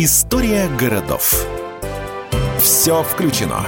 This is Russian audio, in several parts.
История городов. Все включено.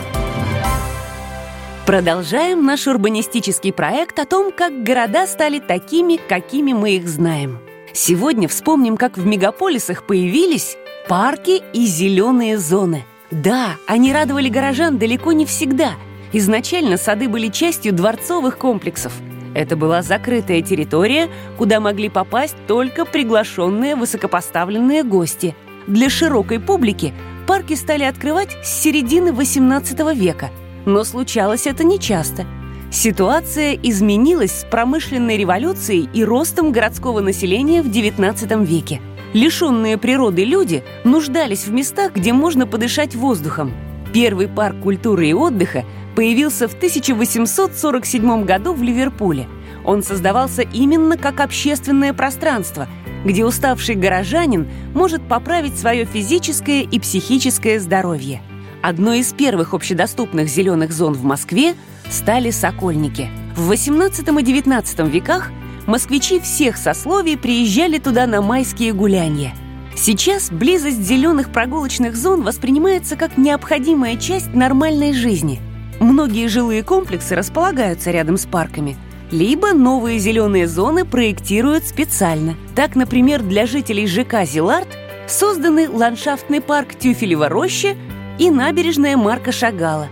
Продолжаем наш урбанистический проект о том, как города стали такими, какими мы их знаем. Сегодня вспомним, как в мегаполисах появились парки и зеленые зоны. Да, они радовали горожан далеко не всегда. Изначально сады были частью дворцовых комплексов. Это была закрытая территория, куда могли попасть только приглашенные высокопоставленные гости. Для широкой публики парки стали открывать с середины XVIII века. Но случалось это нечасто. Ситуация изменилась с промышленной революцией и ростом городского населения в XIX веке. Лишенные природы люди нуждались в местах, где можно подышать воздухом. Первый парк культуры и отдыха появился в 1847 году в Ливерпуле. Он создавался именно как общественное пространство, где уставший горожанин может поправить свое физическое и психическое здоровье. Одной из первых общедоступных зеленых зон в Москве стали Сокольники. В XVIII и XIX веках москвичи всех сословий приезжали туда на майские гуляния. Сейчас близость зеленых прогулочных зон воспринимается как необходимая часть нормальной жизни. Многие жилые комплексы располагаются рядом с парками, либо новые зеленые зоны проектируют специально. Так, например, для жителей ЖК «Зилард» созданы ландшафтный парк Тюфелева роща и набережная Марка Шагала.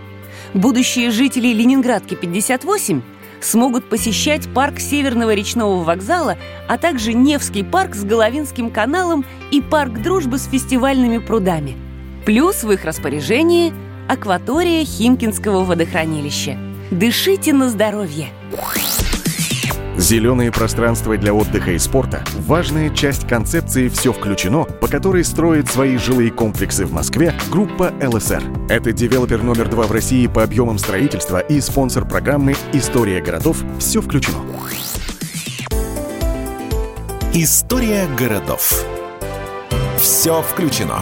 Будущие жители Ленинградки 58 смогут посещать парк Северного речного вокзала, а также Невский парк с Головинским каналом и парк дружбы с фестивальными прудами. Плюс в их распоряжении акватория Химкинского водохранилища. Дышите на здоровье! Зеленые пространства для отдыха и спорта – важная часть концепции «Все включено», по которой строит свои жилые комплексы в Москве группа ЛСР. Это девелопер номер два в России по объемам строительства и спонсор программы «История городов. Все включено». История городов. Все включено.